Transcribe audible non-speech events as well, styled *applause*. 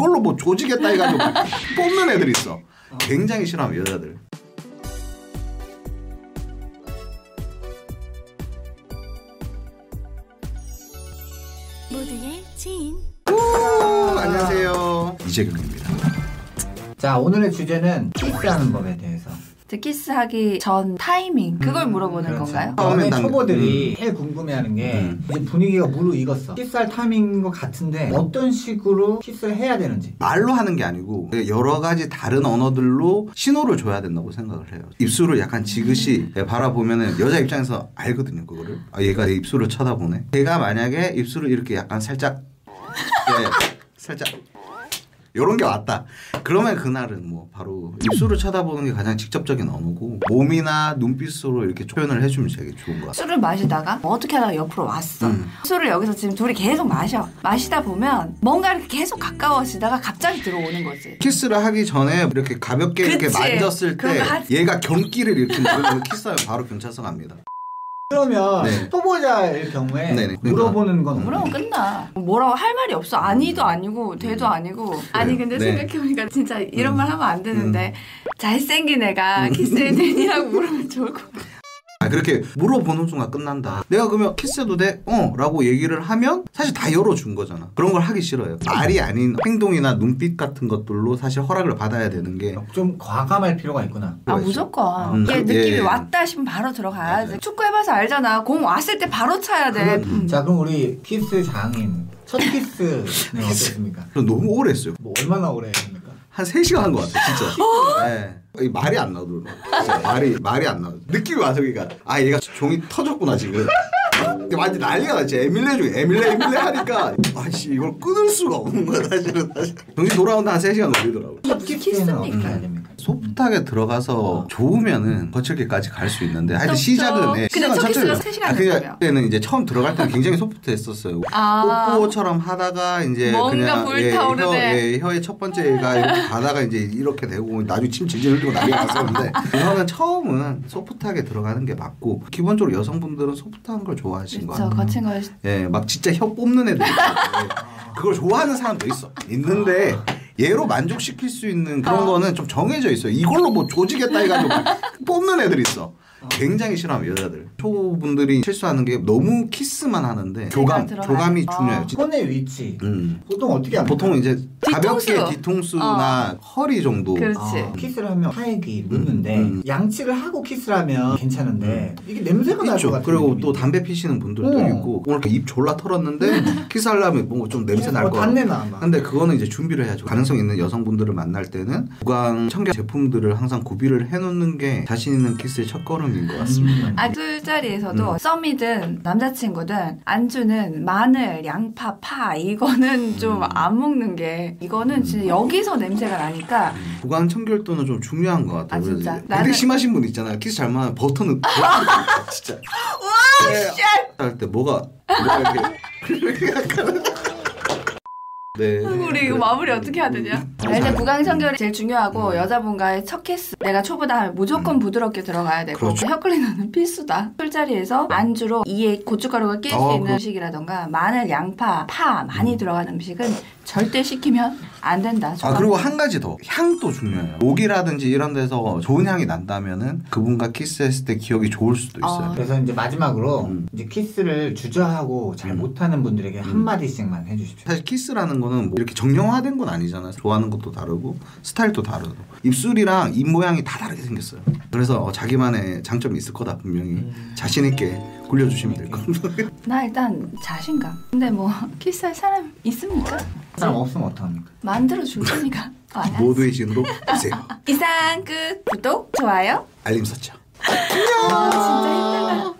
이걸로 뭐 조지겠다 해가지고 막 *laughs* 뽑는 애들 있어. 굉장히 싫어하면 여자들. 모두의 지인 오, 안녕하세요. 이재경입니다. 자 오늘의 주제는 키스하는 법에 대해서 키스하기 전 타이밍 그걸 물어보는 그렇죠. 건가요? 처음에 초보들이 제일 궁금해하는 게 음. 이제 분위기가 무르익었어 키스할 타이밍인 것 같은데 어떤 식으로 키스를 해야 되는지 말로 하는 게 아니고 여러 가지 다른 언어들로 신호를 줘야 된다고 생각을 해요. 입술을 약간 지그시 바라보면은 여자 입장에서 알거든요, 그거를. 아, 얘가 내 입술을 쳐다보네. 제가 만약에 입술을 이렇게 약간 살짝, 예, 살짝. 요런 게 왔다. 그러면 그날은 뭐 바로 입술을 쳐다보는 게 가장 직접적인 언어고 몸이나 눈빛으로 이렇게 표현을 해주면 되게 좋은 것 같아요. 술을 마시다가 뭐 어떻게 하다가 옆으로 왔어. 음. 술을 여기서 지금 둘이 계속 마셔. 마시다 보면 뭔가 이렇게 계속 가까워지다가 갑자기 들어오는 거지. 키스를 하기 전에 이렇게 가볍게 이렇게 그치. 만졌을 그런 때. 얘가 경기를 일으키는 그런 *laughs* 키스하면 바로 경찰서 갑니다. 그러면 네. 초보자일 경우에 네네. 물어보는 건 그러면 끝나. 뭐라고 할 말이 없어. 아니도 아니고 돼도 아니고. 아니 근데 네. 생각해보니까 진짜 이런 말 하면 안 되는데 음. 잘생긴 애가 키스해도 되니라고 물으면 좋을 것 같아. 아 그렇게 물어보는 순간 끝난다. 내가 그러면 키스해도 돼? 어 라고 얘기를 하면 사실 다 열어준 거잖아. 그런 걸 하기 싫어요. 말이 아닌 행동이나 눈빛 같은 것들로 사실 허락을 받아야 되는 게 좀 과감할 필요가 있구나 아. 무조건 음. 이게 느낌이 예. 왔다 싶으면 바로 들어가야지 맞아요. 축구 해봐서 알잖아 공 왔을 때 바로 차야 돼 음. 자 그럼 우리 키스 장인 첫 키스는 *laughs* 어떻습니까? 저 너무 오래 했어요. 뭐 얼마나 오래? 한 3시간 한 것 같아 진짜. 어? 네. 이 말이 안 나오더라고. 진짜 말이 말이 안 나오더 느낌이 와서 그니까 아 얘가 종이 터졌구나 지금. 근데 완전 난리가 났지. 에밀레 중에 에밀레 에밀레 하니까 아씨 이걸 끊을 수가 없는 거야 사실은. 사실. 정신 돌아온다 한 3시간 걸리더라고. 키스입니까? 소프트하게 들어가서 좋으면은 거칠게까지 갈 수 있는데 하여튼. 시작은 예, 근데 시작은 첫 키스가 천천히 시간 아, 됐다며. 그때는 이제 처음 들어갈 때는 굉장히 *laughs* 소프트했었어요. 아. 뽀뽀처럼 하다가 이제 뭔가 그냥 불타오르네. 예, 혀, 의 첫 번째가 이렇게 가다가 이제 이렇게 되고 나중에 침 질질 흘리고 난리가 났었는데 *laughs* 저는 처음은 소프트하게 들어가는 게 맞고 기본적으로 여성분들은 소프트한 걸 좋아하시는 거 같아요. 거친 걸 예, 막 진짜 혀 뽑는 애들. 예. *laughs* 그걸 좋아하는 사람도 있어. 있는데 얘로 만족시킬 수 있는 그런 어. 거는 좀 정해져 있어요. 이걸로 뭐 조지겠다 해가지고 막 *laughs* 뽑는 애들 있어. 굉장히 싫어하면 여자들. 초보분들이 실수하는 게 너무 키스만 하는데 교감. 교감이 어. 중요해요. 진짜. 손의 위치 음. 보통 어떻게 합니까? 보통 이제 가볍게 뒤통수. 어. 뒤통수나 허리 정도. 그렇지 아, 키스를 하면 타액이 묻는데 음, 음. 양치를 하고 키스를 하면 괜찮은데 이게 냄새가 날 것 있죠. 같아요. 그리고 또 담배 피시는 분들도 어. 있고 오늘 입 졸라 털었는데 키스하려면 뭔가 좀 냄새 날 어, 거 같아. 단내 나. 막. 근데 그거는 이제 준비를 해야죠. 가능성 있는 여성분들을 만날 때는 구강 청결 제품들을 항상 구비를 해놓는 게 자신 있는 키스의 첫걸음 인 것 같습니다. 음. 아 술자리에서도 음. 썸이든 남자친구든 안주는 마늘, 양파, 파 이거는 좀 음. 안 먹는 게 이거는 진짜 여기서 냄새가 나니까 구강 청결도는 좀 중요한 것 같아요. 아, 진짜? 되게 나는- 심하신 분 있잖아요. 키스 잘못하면 버터는 버터 진짜. *laughs* 와, 할때 뭐가 뭐가 이렇게 *laughs* 네. 우리 이거 마무리 어떻게 해야 되냐? 음. 일단 구강 청결이 제일 중요하고 음. 여자분과의 첫 키스 내가 초보다 하면 무조건 부드럽게 들어가야 되고 그렇죠. 혀 클리너는 *laughs* 필수다. 술자리에서 안주로 이에 고춧가루가 낄 수 어, 있는 그- 음식이라던가 마늘, 양파, 파 많이 들어가는 음식은 절대 시키면 안 된다. 아 그리고 한 가지 더 향도 중요해요. 목이라든지 이런 데서 좋은 향이 난다면은 그분과 키스했을 때 기억이 좋을 수도 있어요. 아. 그래서 이제 마지막으로 음. 이제 키스를 주저하고 잘 음. 못하는 분들에게 한 음. 마디씩만 해주십시오. 사실 키스라는 거는 뭐 이렇게 정형화된 건 아니잖아요. 좋아하는 것도 다르고 스타일도 다르고 입술이랑 입 모양이 다 다르게 생겼어요. 그래서 어, 자기만의 장점이 있을 거다 분명히 자신 있게 굴려주시면 될 겁니다. 나 일단 자신감. 근데 뭐 *laughs* 키스할 사람 있습니까? 사람 없으면 어떡합니까? 만들어 줄 테니까. *laughs* 모두의 신으로 보세요. *laughs* 이상 끝. 구독, 좋아요. 알림 설정. 아, 진짜 힘들다.